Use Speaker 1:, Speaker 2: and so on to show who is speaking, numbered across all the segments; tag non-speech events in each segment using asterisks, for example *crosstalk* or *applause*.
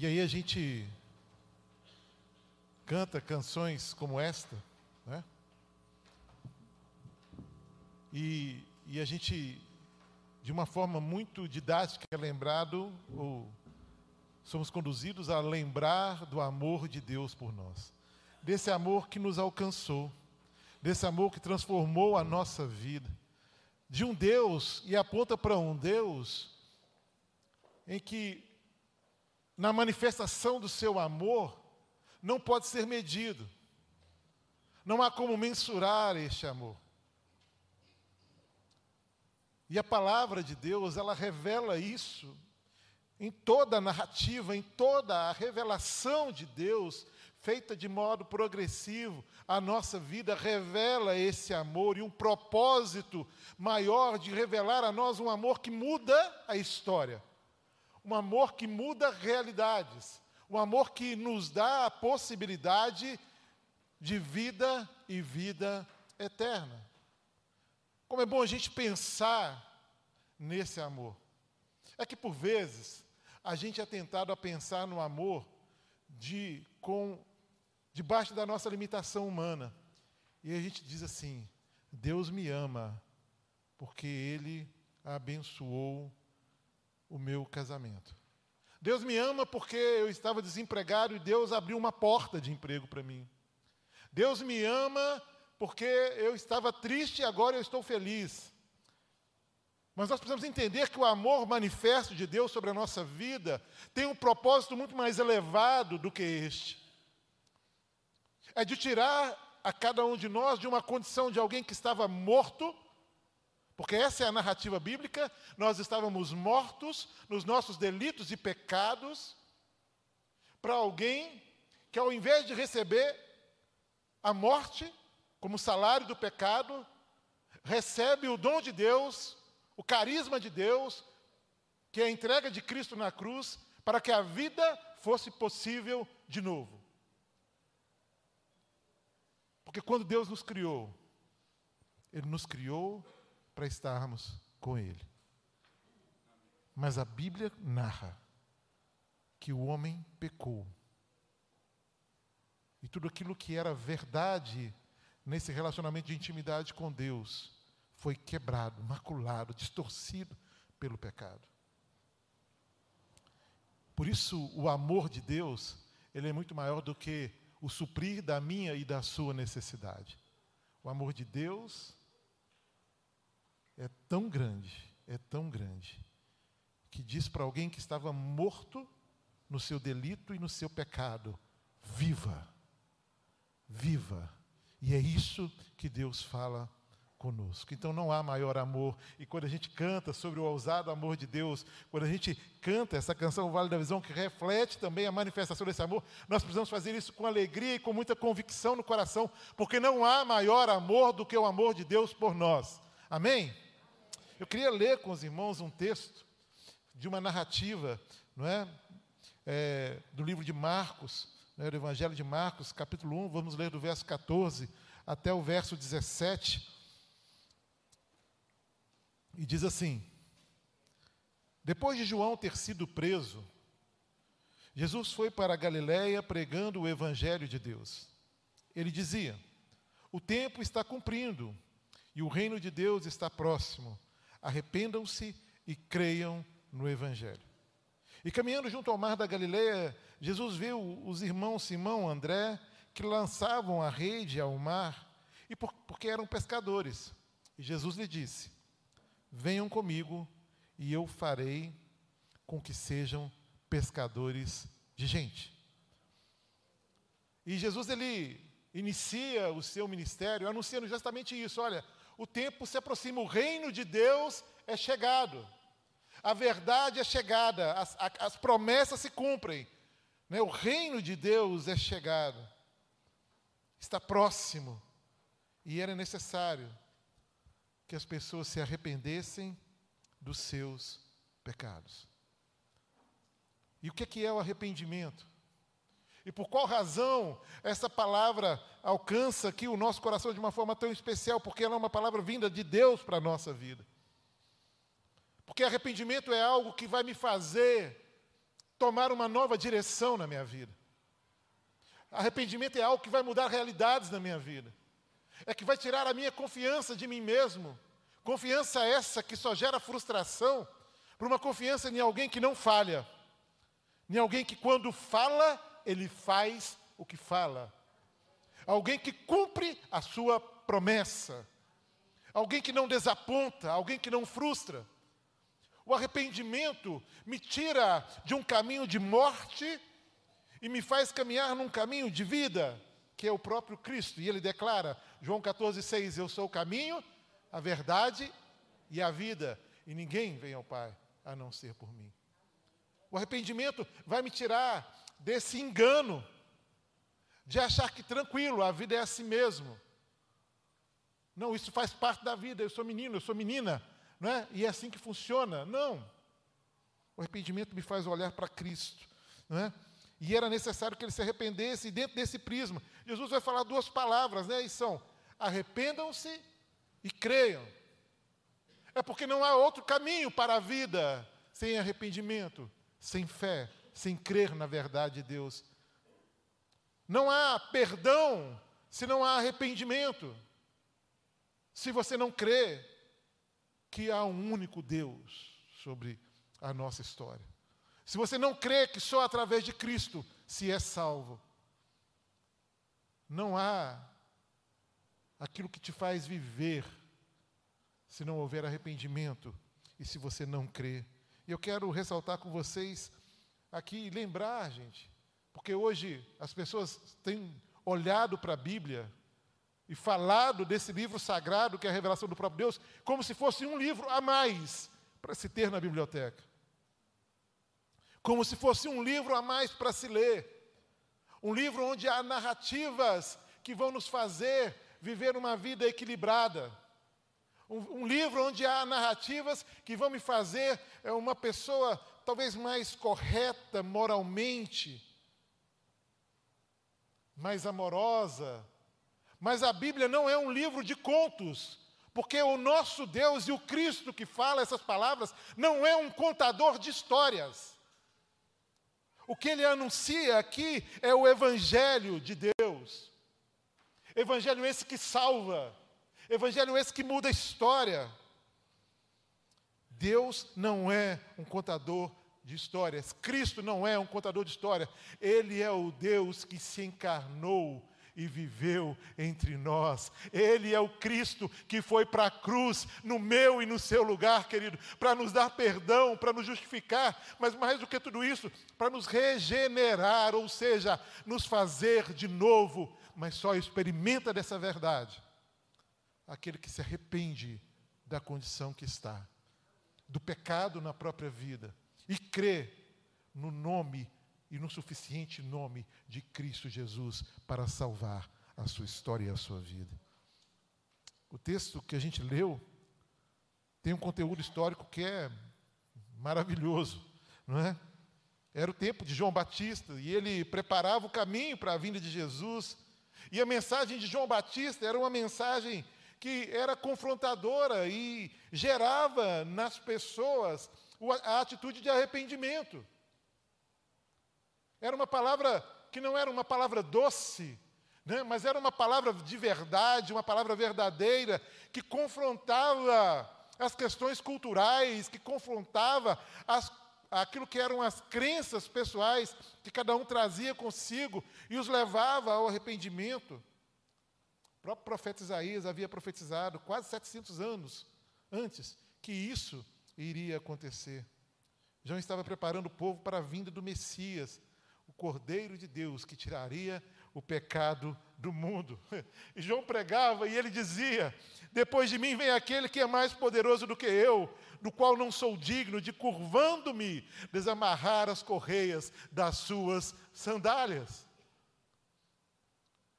Speaker 1: E aí a gente canta canções como esta, né? E, e a gente, de uma forma muito didática, é lembrado, ou somos conduzidos a lembrar do amor de Deus por nós, desse amor que nos alcançou, desse amor que transformou a nossa vida, de um Deus, e aponta para um Deus em que na manifestação do seu amor, não pode ser medido. Não há como mensurar este amor. E a palavra de Deus, ela revela isso em toda a narrativa, em toda a revelação de Deus, feita de modo progressivo, a nossa vida revela esse amor e um propósito maior de revelar a nós um amor que muda a história um amor que muda realidades, um amor que nos dá a possibilidade de vida e vida eterna. Como é bom a gente pensar nesse amor. É que por vezes a gente é tentado a pensar no amor de com debaixo da nossa limitação humana. E a gente diz assim: Deus me ama porque ele abençoou o meu casamento. Deus me ama porque eu estava desempregado e Deus abriu uma porta de emprego para mim. Deus me ama porque eu estava triste e agora eu estou feliz. Mas nós precisamos entender que o amor manifesto de Deus sobre a nossa vida tem um propósito muito mais elevado do que este. É de tirar a cada um de nós de uma condição de alguém que estava morto porque essa é a narrativa bíblica. Nós estávamos mortos nos nossos delitos e pecados para alguém que, ao invés de receber a morte como salário do pecado, recebe o dom de Deus, o carisma de Deus, que é a entrega de Cristo na cruz, para que a vida fosse possível de novo. Porque quando Deus nos criou, Ele nos criou para estarmos com Ele. Mas a Bíblia narra que o homem pecou. E tudo aquilo que era verdade nesse relacionamento de intimidade com Deus foi quebrado, maculado, distorcido pelo pecado. Por isso, o amor de Deus, ele é muito maior do que o suprir da minha e da sua necessidade. O amor de Deus é tão grande, é tão grande, que diz para alguém que estava morto no seu delito e no seu pecado: viva, viva. E é isso que Deus fala conosco. Então não há maior amor. E quando a gente canta sobre o ousado amor de Deus, quando a gente canta essa canção Vale da Visão, que reflete também a manifestação desse amor, nós precisamos fazer isso com alegria e com muita convicção no coração, porque não há maior amor do que o amor de Deus por nós. Amém? Eu queria ler com os irmãos um texto de uma narrativa, não é? é do livro de Marcos, né, do Evangelho de Marcos, capítulo 1, vamos ler do verso 14 até o verso 17. E diz assim: Depois de João ter sido preso, Jesus foi para a Galiléia pregando o evangelho de Deus. Ele dizia: O tempo está cumprindo e o reino de Deus está próximo. Arrependam-se e creiam no Evangelho. E caminhando junto ao mar da Galileia, Jesus viu os irmãos Simão e André que lançavam a rede ao mar, e por, porque eram pescadores. E Jesus lhe disse: Venham comigo e eu farei com que sejam pescadores de gente. E Jesus ele inicia o seu ministério anunciando justamente isso, olha, o tempo se aproxima, o reino de Deus é chegado, a verdade é chegada, as, as promessas se cumprem, né? o reino de Deus é chegado, está próximo, e era necessário que as pessoas se arrependessem dos seus pecados. E o que é o arrependimento? E por qual razão essa palavra alcança aqui o nosso coração de uma forma tão especial? Porque ela é uma palavra vinda de Deus para a nossa vida. Porque arrependimento é algo que vai me fazer tomar uma nova direção na minha vida. Arrependimento é algo que vai mudar realidades na minha vida. É que vai tirar a minha confiança de mim mesmo. Confiança essa que só gera frustração, para uma confiança em alguém que não falha. Em alguém que quando fala, ele faz o que fala. Alguém que cumpre a sua promessa. Alguém que não desaponta, alguém que não frustra. O arrependimento me tira de um caminho de morte e me faz caminhar num caminho de vida, que é o próprio Cristo. E ele declara, João 14,6: Eu sou o caminho, a verdade e a vida, e ninguém vem ao Pai a não ser por mim. O arrependimento vai me tirar desse engano de achar que tranquilo, a vida é assim mesmo. Não, isso faz parte da vida, eu sou menino, eu sou menina, não é? E é assim que funciona. Não. O arrependimento me faz olhar para Cristo, não é? E era necessário que ele se arrependesse, e dentro desse prisma, Jesus vai falar duas palavras, né? E são: arrependam-se e creiam. É porque não há outro caminho para a vida sem arrependimento, sem fé, sem crer na verdade de Deus. Não há perdão se não há arrependimento. Se você não crê que há um único Deus sobre a nossa história. Se você não crê que só através de Cristo se é salvo. Não há aquilo que te faz viver se não houver arrependimento e se você não crê. E eu quero ressaltar com vocês aqui, lembrar, gente, porque hoje as pessoas têm olhado para a Bíblia e falado desse livro sagrado, que é a revelação do próprio Deus, como se fosse um livro a mais para se ter na biblioteca. Como se fosse um livro a mais para se ler. Um livro onde há narrativas que vão nos fazer viver uma vida equilibrada. Um, um, livro onde há narrativas que vão me fazer é, uma pessoa talvez mais correta moralmente, mais amorosa. Mas a Bíblia não é um livro de contos, porque o nosso Deus e o Cristo que fala essas palavras não é um contador de histórias. O que ele anuncia aqui é o Evangelho de Deus. Evangelho esse que salva, Evangelho esse que muda a história. Deus não é um contador de histórias. Cristo não é um contador de história. Ele é o Deus que se encarnou e viveu entre nós. Ele é o Cristo que foi para a cruz, no meu e no seu lugar, querido, para nos dar perdão, para nos justificar, mas mais do que tudo isso, para nos regenerar, ou seja, nos fazer de novo. Mas só experimenta dessa verdade aquele que se arrepende da condição que está, do pecado na própria vida e crê no nome e no suficiente nome de Cristo Jesus para salvar a sua história e a sua vida. O texto que a gente leu tem um conteúdo histórico que é maravilhoso, não é? Era o tempo de João Batista e ele preparava o caminho para a vinda de Jesus. E a mensagem de João Batista era uma mensagem que era confrontadora e gerava nas pessoas a atitude de arrependimento. Era uma palavra que não era uma palavra doce, né, mas era uma palavra de verdade, uma palavra verdadeira, que confrontava as questões culturais, que confrontava as, aquilo que eram as crenças pessoais que cada um trazia consigo e os levava ao arrependimento. Próprio profeta Isaías havia profetizado quase 700 anos antes que isso iria acontecer. João estava preparando o povo para a vinda do Messias, o Cordeiro de Deus que tiraria o pecado do mundo. *laughs* E João pregava e ele dizia: Depois de mim vem aquele que é mais poderoso do que eu, do qual não sou digno de, curvando-me, desamarrar as correias das suas sandálias.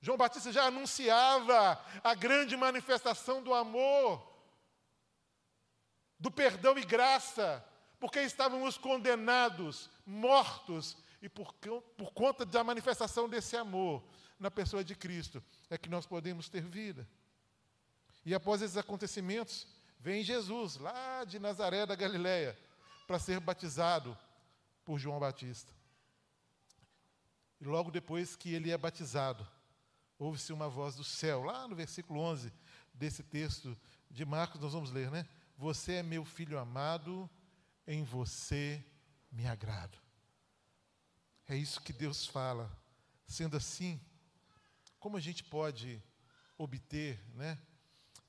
Speaker 1: João Batista já anunciava a grande manifestação do amor do perdão e graça, porque estávamos condenados, mortos, e por, por conta da manifestação desse amor na pessoa de Cristo, é que nós podemos ter vida. E após esses acontecimentos, vem Jesus, lá de Nazaré da Galileia, para ser batizado por João Batista. E logo depois que ele é batizado, ouve-se uma voz do céu, lá no versículo 11 desse texto de Marcos, nós vamos ler, né? Você é meu filho amado, em você me agrado. É isso que Deus fala. Sendo assim, como a gente pode obter né,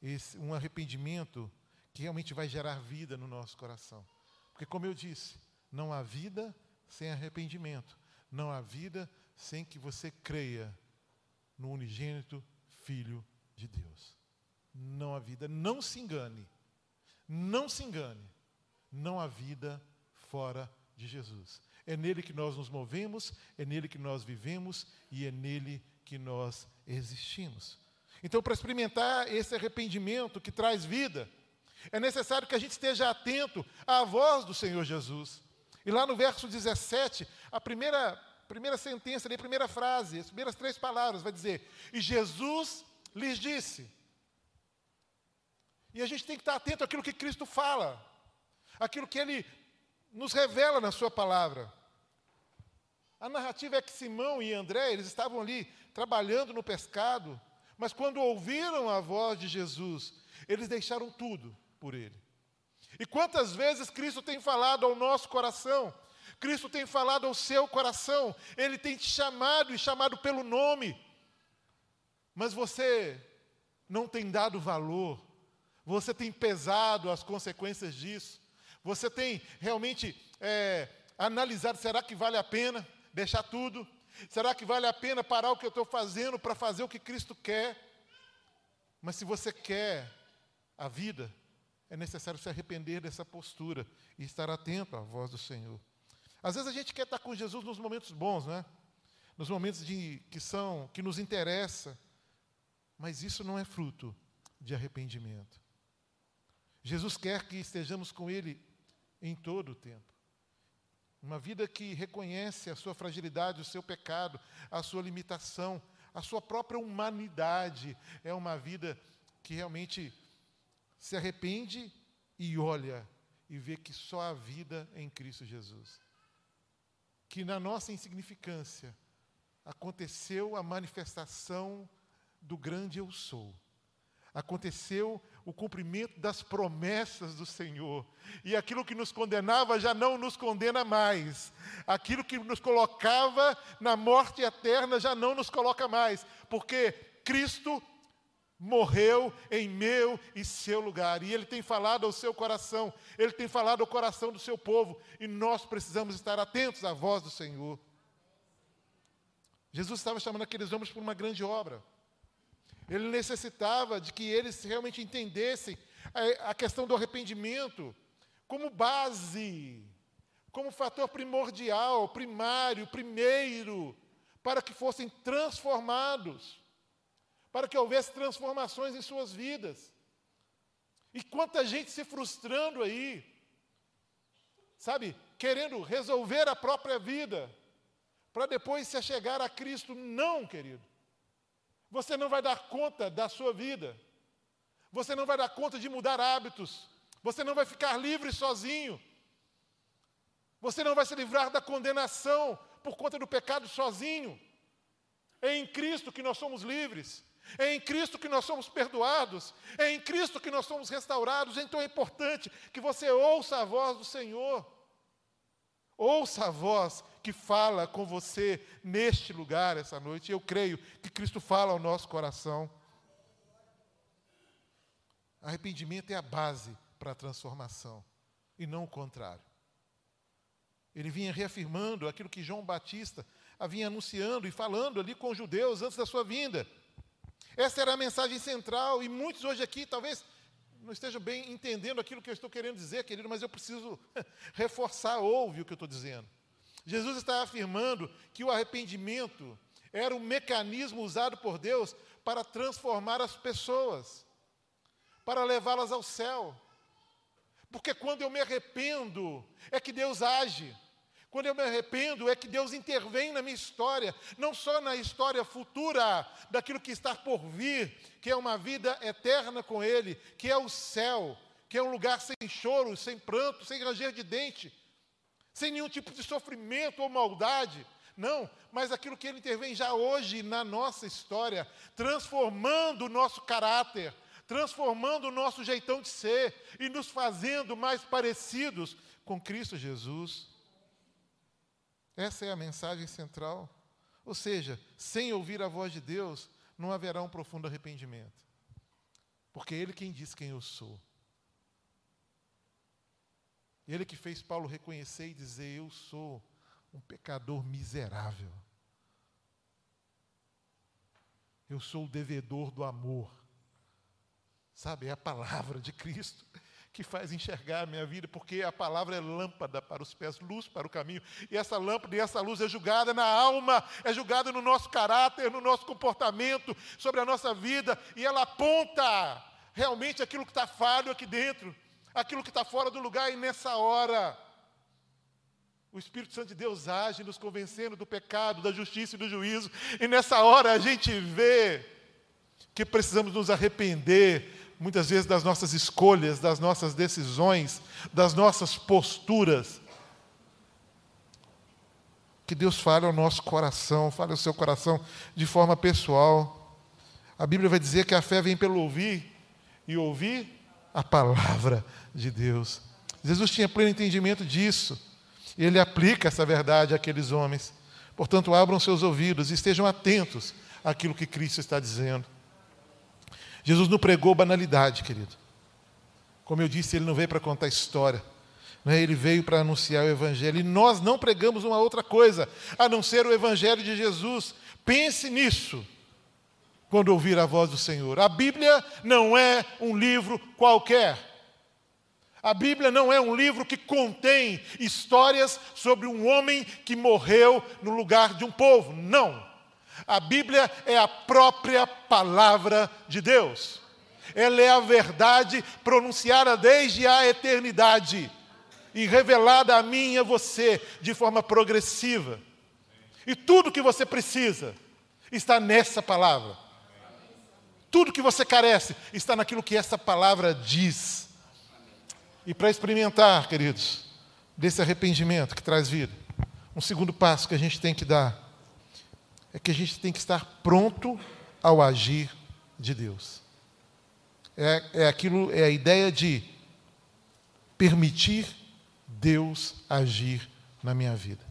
Speaker 1: esse, um arrependimento que realmente vai gerar vida no nosso coração? Porque, como eu disse, não há vida sem arrependimento, não há vida sem que você creia no unigênito Filho de Deus. Não há vida, não se engane, não se engane, não há vida fora de Jesus. É nele que nós nos movemos, é nele que nós vivemos e é nele que nós existimos. Então, para experimentar esse arrependimento que traz vida, é necessário que a gente esteja atento à voz do Senhor Jesus. E lá no verso 17, a primeira, primeira sentença, a primeira frase, as primeiras três palavras, vai dizer: E Jesus lhes disse. E a gente tem que estar atento àquilo que Cristo fala, aquilo que Ele nos revela na Sua palavra. A narrativa é que Simão e André, eles estavam ali trabalhando no pescado, mas quando ouviram a voz de Jesus, eles deixaram tudo por Ele. E quantas vezes Cristo tem falado ao nosso coração, Cristo tem falado ao seu coração, Ele tem te chamado e chamado pelo nome, mas você não tem dado valor, você tem pesado as consequências disso, você tem realmente é, analisado: será que vale a pena deixar tudo? Será que vale a pena parar o que eu estou fazendo para fazer o que Cristo quer? Mas se você quer a vida, é necessário se arrepender dessa postura e estar atento à voz do Senhor. Às vezes a gente quer estar com Jesus nos momentos bons, né? Nos momentos de, que são que nos interessa, mas isso não é fruto de arrependimento. Jesus quer que estejamos com Ele em todo o tempo. Uma vida que reconhece a sua fragilidade, o seu pecado, a sua limitação, a sua própria humanidade. É uma vida que realmente se arrepende e olha e vê que só há vida em Cristo Jesus. Que na nossa insignificância aconteceu a manifestação do grande eu sou. Aconteceu o cumprimento das promessas do Senhor. E aquilo que nos condenava já não nos condena mais. Aquilo que nos colocava na morte eterna já não nos coloca mais. Porque Cristo morreu em meu e seu lugar. E Ele tem falado ao seu coração, Ele tem falado ao coração do seu povo. E nós precisamos estar atentos à voz do Senhor. Jesus estava chamando aqueles homens para uma grande obra. Ele necessitava de que eles realmente entendessem a, questão do arrependimento como base, como fator primordial, primário, primeiro, para que fossem transformados, para que houvesse transformações em suas vidas. E quanta gente se frustrando aí, sabe, querendo resolver a própria vida, para depois se achegar a Cristo. Não, querido. Você não vai dar conta da sua vida. Você não vai dar conta de mudar hábitos. Você não vai ficar livre sozinho. Você não vai se livrar da condenação por conta do pecado sozinho. É em Cristo que nós somos livres. É em Cristo que nós somos perdoados. É em Cristo que nós somos restaurados. Então é importante que você ouça a voz do Senhor. Ouça a voz que fala com você neste lugar essa noite. Eu creio que Cristo fala ao nosso coração. Arrependimento é a base para a transformação e não o contrário. Ele vinha reafirmando aquilo que João Batista havia anunciando e falando ali com os judeus antes da sua vinda. Essa era a mensagem central e muitos hoje aqui talvez não estejam bem entendendo aquilo que eu estou querendo dizer, querido, mas eu preciso *laughs* reforçar, ouve o que eu estou dizendo. Jesus está afirmando que o arrependimento era um mecanismo usado por Deus para transformar as pessoas, para levá-las ao céu. Porque quando eu me arrependo, é que Deus age. Quando eu me arrependo, é que Deus intervém na minha história, não só na história futura, daquilo que está por vir, que é uma vida eterna com Ele, que é o céu, que é um lugar sem choro, sem pranto, sem ranger de dente, sem nenhum tipo de sofrimento ou maldade. Não, mas aquilo que ele intervém já hoje na nossa história, transformando o nosso caráter, transformando o nosso jeitão de ser e nos fazendo mais parecidos com Cristo Jesus. Essa é a mensagem central. Ou seja, sem ouvir a voz de Deus, não haverá um profundo arrependimento. Porque é Ele quem diz quem eu sou. Ele que fez Paulo reconhecer e dizer: Eu sou um pecador miserável. Eu sou o devedor do amor. Sabe, é a palavra de Cristo que faz enxergar a minha vida, porque a palavra é lâmpada para os pés, luz para o caminho. E essa lâmpada e essa luz é julgada na alma, é julgada no nosso caráter, no nosso comportamento, sobre a nossa vida, e ela aponta realmente aquilo que está falho aqui dentro, aquilo que está fora do lugar, e nessa hora. O Espírito Santo de Deus age nos convencendo do pecado, da justiça e do juízo, e nessa hora a gente vê que precisamos nos arrepender, muitas vezes das nossas escolhas, das nossas decisões, das nossas posturas. Que Deus fale ao nosso coração, fale ao seu coração de forma pessoal. A Bíblia vai dizer que a fé vem pelo ouvir e ouvir a palavra de Deus. Jesus tinha pleno entendimento disso. E ele aplica essa verdade àqueles homens. Portanto, abram seus ouvidos e estejam atentos àquilo que Cristo está dizendo. Jesus não pregou banalidade, querido. Como eu disse, ele não veio para contar história. Né? Ele veio para anunciar o Evangelho. E nós não pregamos uma outra coisa, a não ser o Evangelho de Jesus. Pense nisso quando ouvir a voz do Senhor. A Bíblia não é um livro qualquer. A Bíblia não é um livro que contém histórias sobre um homem que morreu no lugar de um povo. Não. A Bíblia é a própria palavra de Deus. Ela é a verdade pronunciada desde a eternidade e revelada a mim e a você de forma progressiva. E tudo que você precisa está nessa palavra. Tudo que você carece está naquilo que essa palavra diz. E para experimentar, queridos, desse arrependimento que traz vida, um segundo passo que a gente tem que dar é que a gente tem que estar pronto ao agir de Deus. É, é aquilo, é a ideia de permitir Deus agir na minha vida.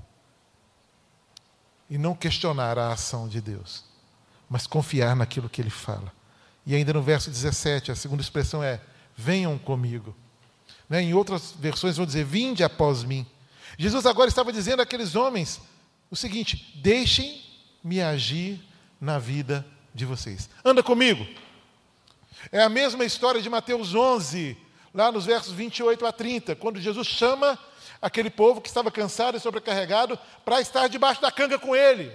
Speaker 1: E não questionar a ação de Deus, mas confiar naquilo que Ele fala. E ainda no verso 17, a segunda expressão é: venham comigo. Né? Em outras versões vão dizer: vinde após mim. Jesus agora estava dizendo àqueles homens o seguinte: deixem me agir na vida de vocês. Anda comigo. É a mesma história de Mateus 11, lá nos versos 28 a 30, quando Jesus chama aquele povo que estava cansado e sobrecarregado para estar debaixo da canga com ele,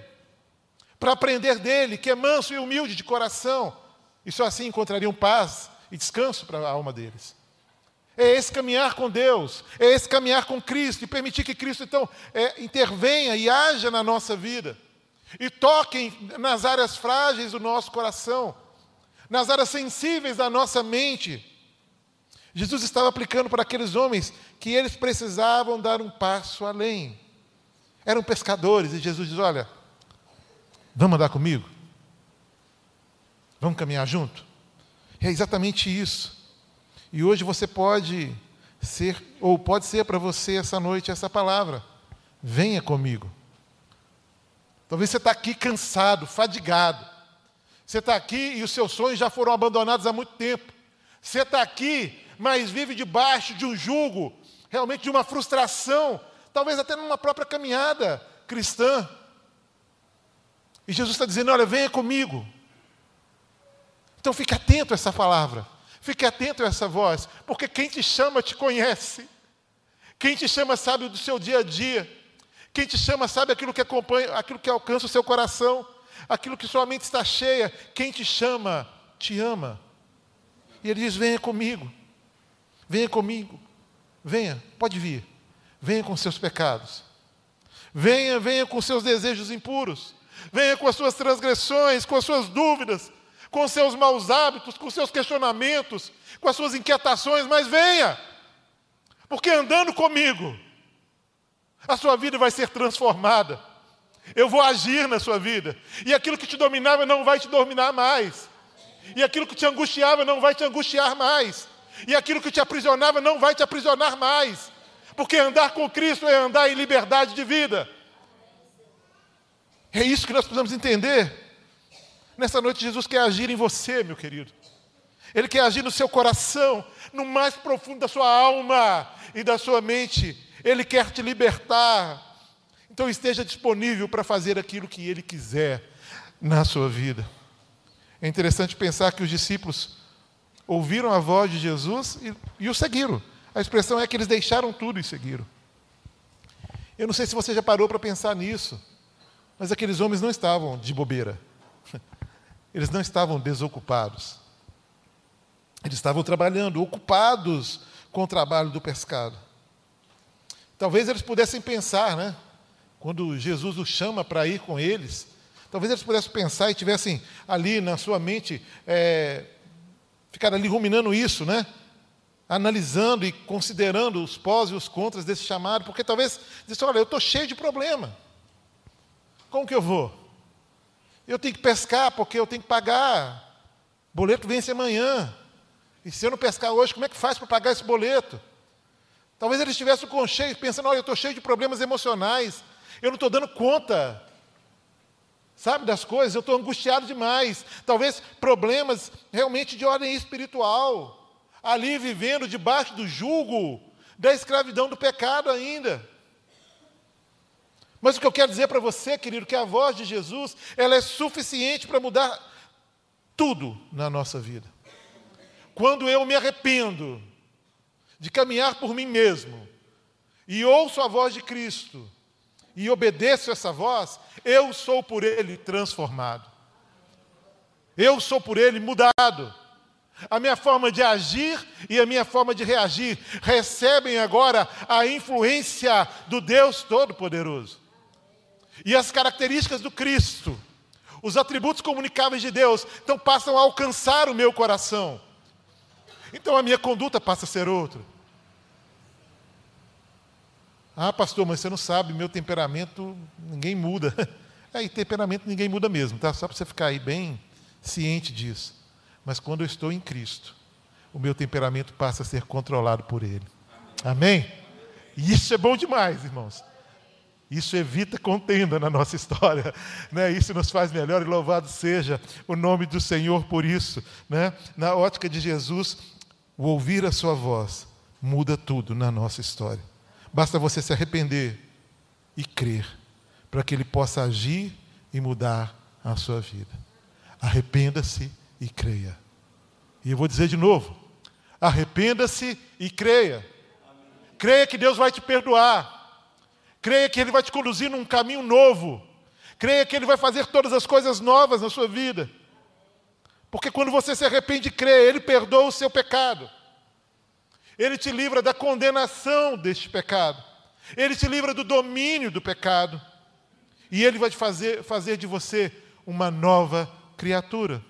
Speaker 1: para aprender dele, que é manso e humilde de coração, e só assim encontrariam paz e descanso para a alma deles. É esse caminhar com Deus, é esse caminhar com Cristo e permitir que Cristo então é, intervenha e haja na nossa vida e toquem nas áreas frágeis do nosso coração, nas áreas sensíveis da nossa mente. Jesus estava aplicando para aqueles homens que eles precisavam dar um passo além. Eram pescadores e Jesus diz: Olha, vamos andar comigo? Vamos caminhar junto? É exatamente isso. E hoje você pode ser, ou pode ser para você essa noite essa palavra: venha comigo. Talvez você está aqui cansado, fadigado. Você está aqui e os seus sonhos já foram abandonados há muito tempo. Você está aqui, mas vive debaixo de um jugo, realmente de uma frustração, talvez até numa própria caminhada cristã. E Jesus está dizendo: Olha, venha comigo. Então fique atento a essa palavra, fique atento a essa voz, porque quem te chama te conhece, quem te chama sabe do seu dia a dia. Quem te chama sabe aquilo que acompanha, aquilo que alcança o seu coração, aquilo que sua mente está cheia. Quem te chama, te ama. E ele diz: Venha comigo, venha comigo, venha, pode vir, venha com seus pecados, venha, venha com seus desejos impuros, venha com as suas transgressões, com as suas dúvidas, com seus maus hábitos, com seus questionamentos, com as suas inquietações, mas venha, porque andando comigo, a sua vida vai ser transformada. Eu vou agir na sua vida. E aquilo que te dominava não vai te dominar mais. E aquilo que te angustiava não vai te angustiar mais. E aquilo que te aprisionava não vai te aprisionar mais. Porque andar com Cristo é andar em liberdade de vida. É isso que nós precisamos entender. Nessa noite, Jesus quer agir em você, meu querido. Ele quer agir no seu coração, no mais profundo da sua alma e da sua mente. Ele quer te libertar. Então esteja disponível para fazer aquilo que ele quiser na sua vida. É interessante pensar que os discípulos ouviram a voz de Jesus e, e o seguiram. A expressão é que eles deixaram tudo e seguiram. Eu não sei se você já parou para pensar nisso, mas aqueles homens não estavam de bobeira. *laughs* Eles não estavam desocupados. Eles estavam trabalhando, ocupados com o trabalho do pescado. Talvez eles pudessem pensar, né? Quando Jesus os chama para ir com eles, talvez eles pudessem pensar e tivessem ali na sua mente, é, ficar ali ruminando isso, né? analisando e considerando os pós e os contras desse chamado, porque talvez disse, olha, eu estou cheio de problema. Como que eu vou? Eu tenho que pescar porque eu tenho que pagar. boleto vence amanhã. E se eu não pescar hoje, como é que faz para pagar esse boleto? Talvez eles estivessem com cheio, pensando, olha, eu estou cheio de problemas emocionais. Eu não estou dando conta sabe, das coisas, eu estou angustiado demais. Talvez problemas realmente de ordem espiritual ali vivendo debaixo do jugo da escravidão do pecado ainda. Mas o que eu quero dizer para você, querido, que a voz de Jesus, ela é suficiente para mudar tudo na nossa vida. Quando eu me arrependo de caminhar por mim mesmo e ouço a voz de Cristo e obedeço essa voz, eu sou por ele transformado. Eu sou por ele mudado. A minha forma de agir e a minha forma de reagir recebem agora a influência do Deus Todo-Poderoso. E as características do Cristo, os atributos comunicáveis de Deus, então passam a alcançar o meu coração. Então a minha conduta passa a ser outra. Ah, pastor, mas você não sabe, meu temperamento ninguém muda. *laughs* É, e temperamento ninguém muda mesmo, tá? Só para você ficar aí bem ciente disso. Mas quando eu estou em Cristo, o meu temperamento passa a ser controlado por Ele. Amém? E isso é bom demais, irmãos. Isso evita contenda na nossa *laughs* história, né? Isso nos faz melhor e louvado seja o nome do Senhor por isso, né? Na ótica de Jesus, o ouvir a sua voz muda tudo na nossa história. Basta você se arrepender e crer para que ele possa agir e mudar a sua vida. Arrependa-se e creia. E eu vou dizer de novo: arrependa-se e creia. Creia que Deus vai te perdoar. Creia que Ele vai te conduzir num caminho novo. Creia que Ele vai fazer todas as coisas novas na sua vida. Porque quando você se arrepende e crê, Ele perdoa o seu pecado. Ele te livra da condenação deste pecado. Ele te livra do domínio do pecado. E Ele vai fazer, fazer de você uma nova criatura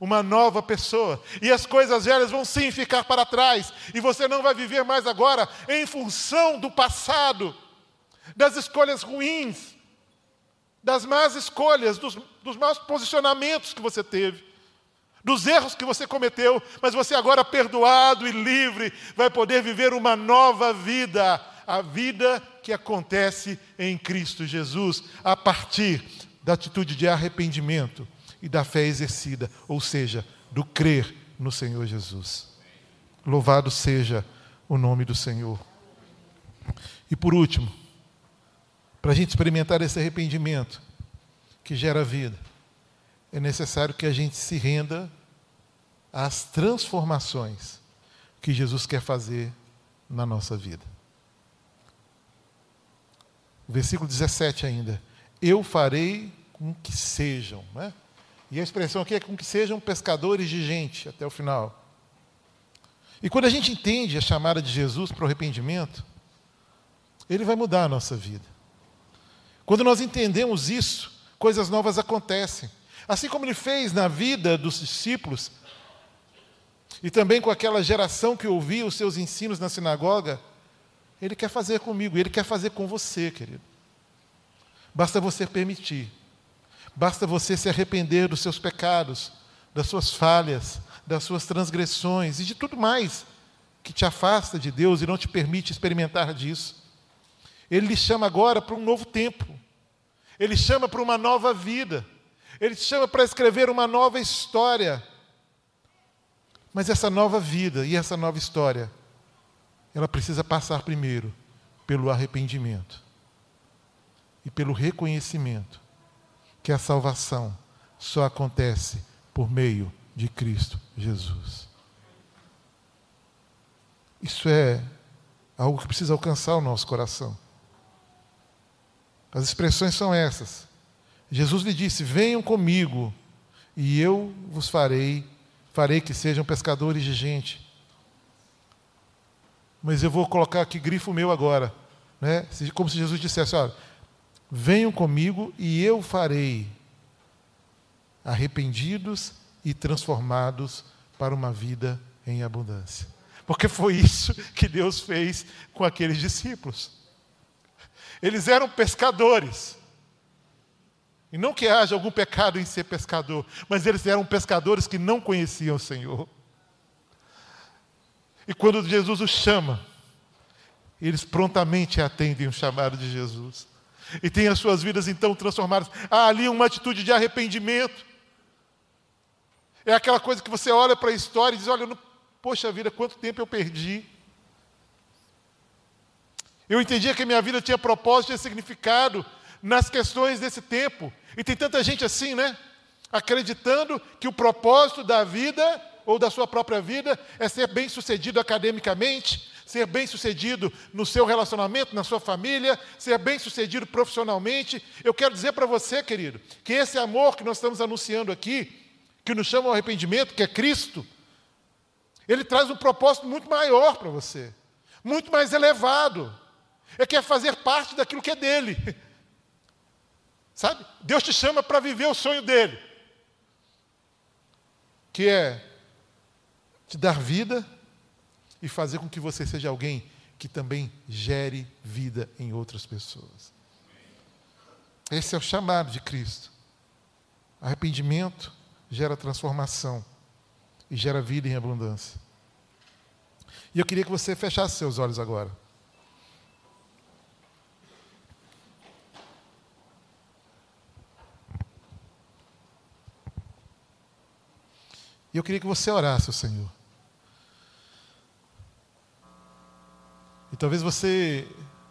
Speaker 1: uma nova pessoa. E as coisas velhas vão sim ficar para trás. E você não vai viver mais agora em função do passado, das escolhas ruins, das más escolhas, dos, dos maus posicionamentos que você teve, dos erros que você cometeu. Mas você agora, perdoado e livre, vai poder viver uma nova vida. A vida que acontece em Cristo Jesus, a partir da atitude de arrependimento e da fé exercida, ou seja, do crer no Senhor Jesus. Louvado seja o nome do Senhor. E por último, para a gente experimentar esse arrependimento que gera vida, é necessário que a gente se renda às transformações que Jesus quer fazer na nossa vida. O versículo 17 ainda. Eu farei com que sejam, né? E a expressão aqui é com que sejam pescadores de gente, até o final. E quando a gente entende a chamada de Jesus para o arrependimento, ele vai mudar a nossa vida. Quando nós entendemos isso, coisas novas acontecem. Assim como ele fez na vida dos discípulos, e também com aquela geração que ouvia os seus ensinos na sinagoga, ele quer fazer comigo, ele quer fazer com você, querido. Basta você permitir. Basta você se arrepender dos seus pecados, das suas falhas, das suas transgressões e de tudo mais que te afasta de Deus e não te permite experimentar disso. Ele lhe chama agora para um novo tempo. Ele chama para uma nova vida. Ele te chama para escrever uma nova história. Mas essa nova vida e essa nova história, ela precisa passar primeiro pelo arrependimento e pelo reconhecimento que a salvação só acontece por meio de Cristo Jesus. Isso é algo que precisa alcançar o nosso coração. As expressões são essas. Jesus lhe disse: Venham comigo, e eu vos farei, farei que sejam pescadores de gente. Mas eu vou colocar aqui grifo meu agora, né? Como se Jesus dissesse: Olha, venham comigo e eu farei arrependidos e transformados para uma vida em abundância. Porque foi isso que Deus fez com aqueles discípulos. Eles eram pescadores. E não que haja algum pecado em ser pescador, mas eles eram pescadores que não conheciam o Senhor. E quando Jesus os chama, eles prontamente atendem o chamado de Jesus. E têm as suas vidas então transformadas. Há ali uma atitude de arrependimento. É aquela coisa que você olha para a história e diz: olha, não, poxa vida, quanto tempo eu perdi. Eu entendia que a minha vida tinha propósito e significado nas questões desse tempo. E tem tanta gente assim, né? Acreditando que o propósito da vida ou da sua própria vida é ser bem-sucedido academicamente, ser bem-sucedido no seu relacionamento, na sua família, ser bem-sucedido profissionalmente. Eu quero dizer para você, querido, que esse amor que nós estamos anunciando aqui, que nos chama ao arrependimento, que é Cristo, ele traz um propósito muito maior para você, muito mais elevado. É que é fazer parte daquilo que é dele. *laughs* Sabe? Deus te chama para viver o sonho dele, que é te dar vida e fazer com que você seja alguém que também gere vida em outras pessoas. Esse é o chamado de Cristo. Arrependimento gera transformação e gera vida em abundância. E eu queria que você fechasse seus olhos agora. E eu queria que você orasse ao Senhor. E talvez você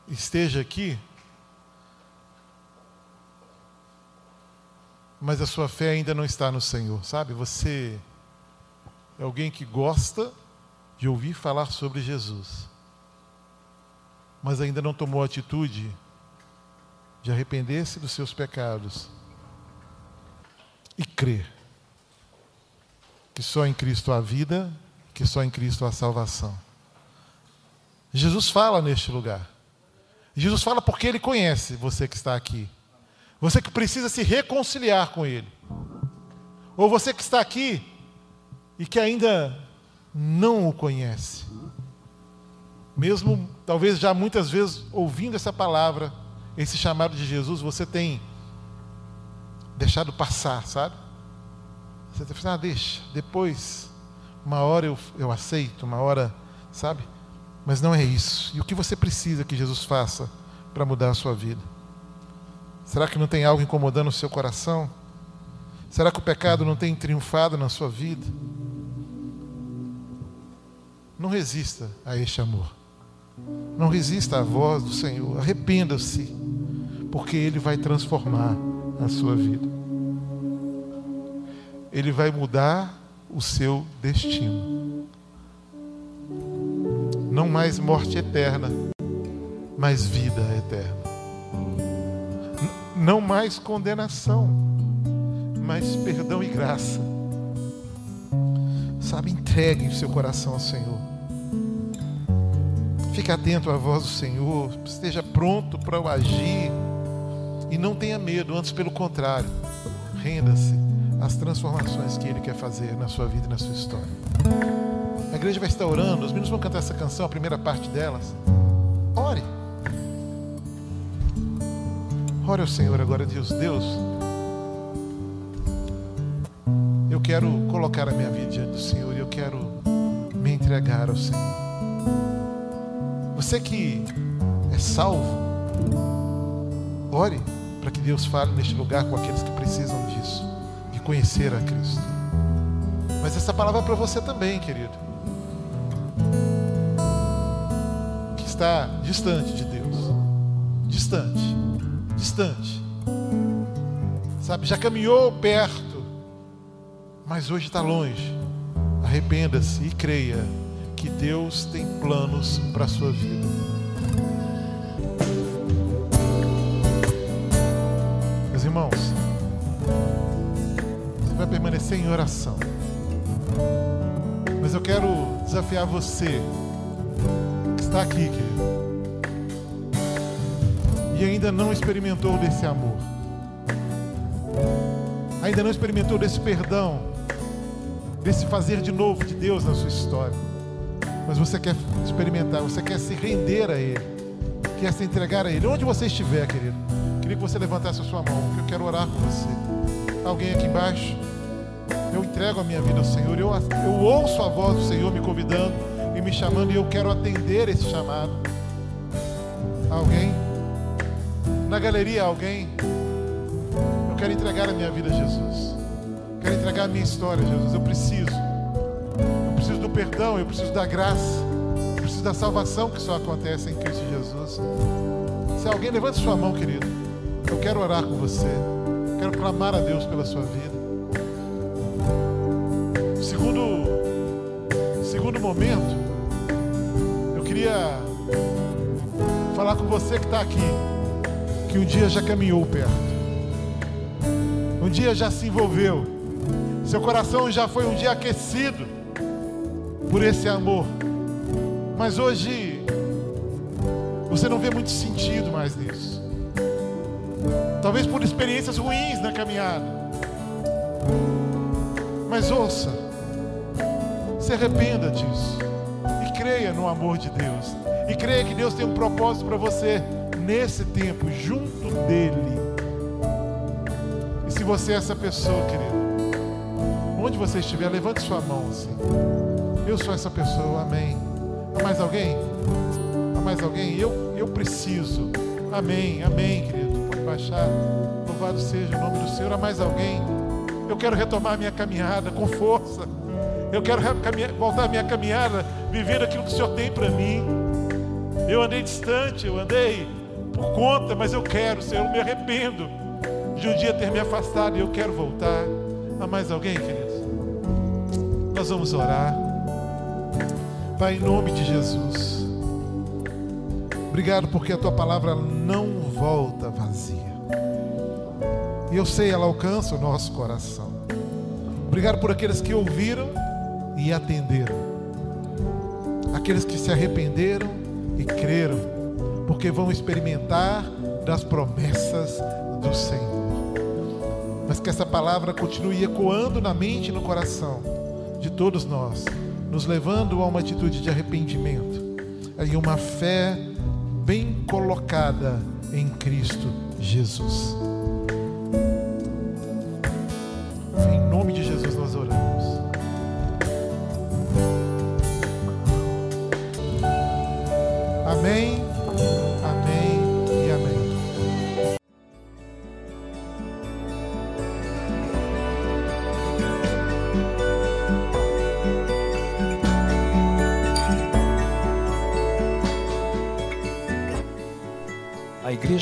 Speaker 1: esteja aqui, mas a sua fé ainda não está no Senhor, sabe? Você é alguém que gosta de ouvir falar sobre Jesus, mas ainda não tomou a atitude de arrepender-se dos seus pecados e crer que só em Cristo há vida, que só em Cristo há salvação. Jesus fala neste lugar. Jesus fala porque Ele conhece você que está aqui. Você que precisa se reconciliar com Ele. Ou você que está aqui e que ainda não o conhece. Mesmo, talvez já muitas vezes ouvindo essa palavra, esse chamado de Jesus, você tem deixado passar, sabe? Você está pensando, ah, deixa, depois, uma hora eu, eu aceito, uma hora, sabe? Mas não é isso. E o que você precisa que Jesus faça para mudar a sua vida? Será que não tem algo incomodando o seu coração? Será que o pecado não tem triunfado na sua vida? Não resista a este amor. Não resista à voz do Senhor. Arrependa-se, porque Ele vai transformar a sua vida ele vai mudar o seu destino. Não mais morte eterna, mas vida eterna. Não mais condenação, mas perdão e graça. Sabe, entregue o seu coração ao Senhor. Fique atento à voz do Senhor, esteja pronto para o agir e não tenha medo, antes pelo contrário, renda-se as transformações que Ele quer fazer na sua vida e na sua história. A igreja vai estar orando, os meninos vão cantar essa canção, a primeira parte delas. Ore. Ore ao Senhor agora, Deus. Deus, eu quero colocar a minha vida diante do Senhor e eu quero me entregar ao Senhor. Você que é salvo, ore para que Deus fale neste lugar com aqueles que precisam conhecer a Cristo. Mas essa palavra é para você também, querido, que está distante de Deus, distante, distante, sabe, já caminhou perto, mas hoje está longe. Arrependa-se e creia que Deus tem planos para a sua vida. Vai permanecer em oração. Mas eu quero desafiar você que está aqui, querido, e ainda não experimentou desse amor, ainda não experimentou desse perdão, desse fazer de novo de Deus na sua história. Mas você quer experimentar, você quer se render a Ele, quer se entregar a Ele. Onde você estiver, querido, queria que você levantasse a sua mão, porque eu quero orar com você. Alguém aqui embaixo? Eu entrego a minha vida ao Senhor, eu, eu ouço a voz do Senhor me convidando e me chamando, e eu quero atender esse chamado. Alguém? Na galeria, alguém? Eu quero entregar a minha vida a Jesus. Quero entregar a minha história, Jesus. Eu preciso. Eu preciso do perdão, eu preciso da graça. Eu preciso da salvação que só acontece em Cristo Jesus. Se alguém levante sua mão, querido. Eu quero orar com você. Quero clamar a Deus pela sua vida. Você que está aqui, que um dia já caminhou perto, um dia já se envolveu, seu coração já foi um dia aquecido por esse amor, mas hoje você não vê muito sentido mais nisso. Talvez por experiências ruins na caminhada. Mas ouça, se arrependa disso e creia no amor de Deus. E creia que Deus tem um propósito para você nesse tempo, junto dele. E se você é essa pessoa, querido, onde você estiver, levante sua mão assim. Eu sou essa pessoa, amém. Há mais alguém? Há mais alguém? Eu, eu preciso. Amém, amém, querido. Pode baixar. Louvado seja o nome do Senhor. Há mais alguém? Eu quero retomar minha caminhada com força. Eu quero voltar a minha caminhada vivendo aquilo que o Senhor tem para mim. Eu andei distante, eu andei por conta, mas eu quero, Senhor, eu me arrependo de um dia ter me afastado e eu quero voltar. Há mais alguém, queridos? Nós vamos orar. Pai, em nome de Jesus. Obrigado porque a tua palavra não volta vazia. E eu sei, ela alcança o nosso coração. Obrigado por aqueles que ouviram e atenderam. Aqueles que se arrependeram creram, porque vão experimentar das promessas do Senhor. Mas que essa palavra continue ecoando na mente e no coração de todos nós, nos levando a uma atitude de arrependimento e uma fé bem colocada em Cristo Jesus.